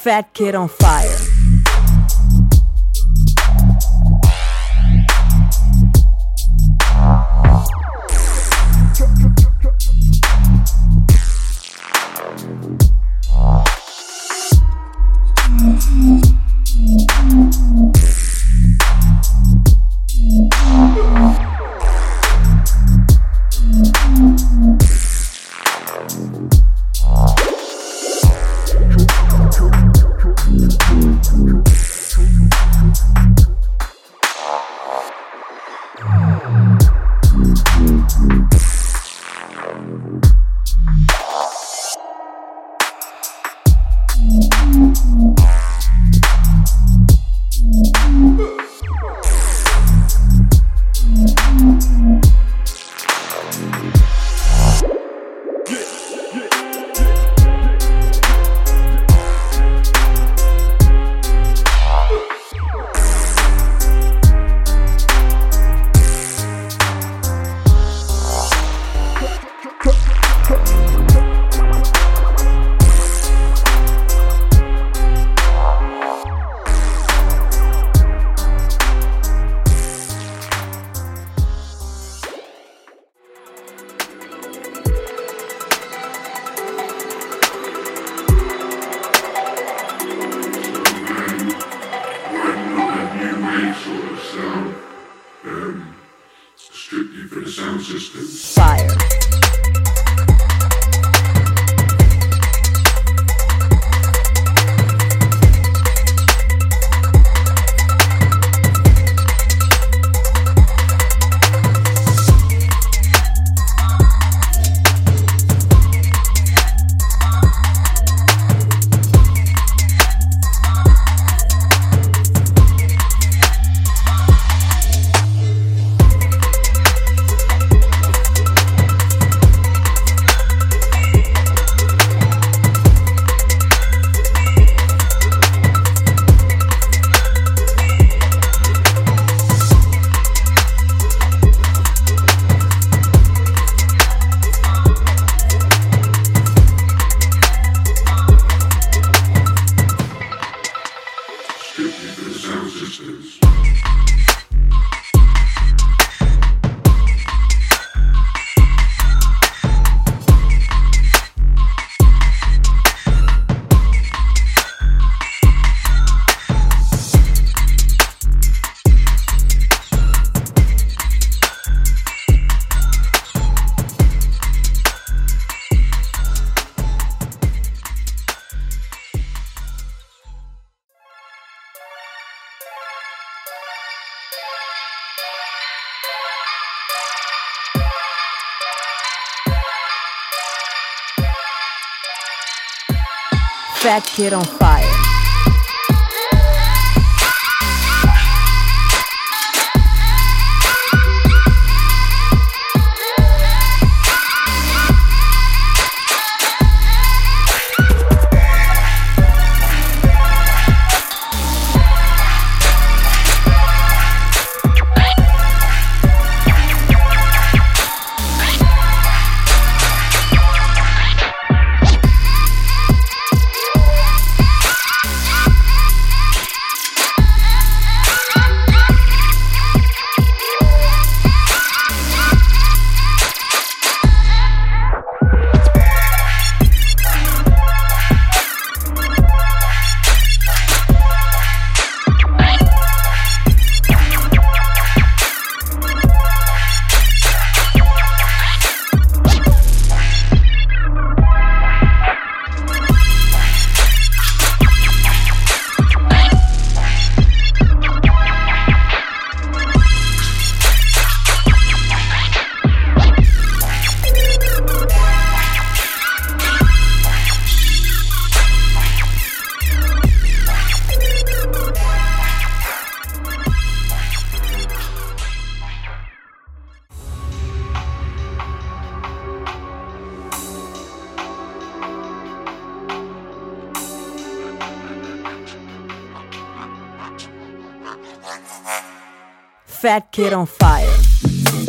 Fat Kid on Fire. The sound system. Fire. Fat Kid on Fire. Fat Kid on Fire.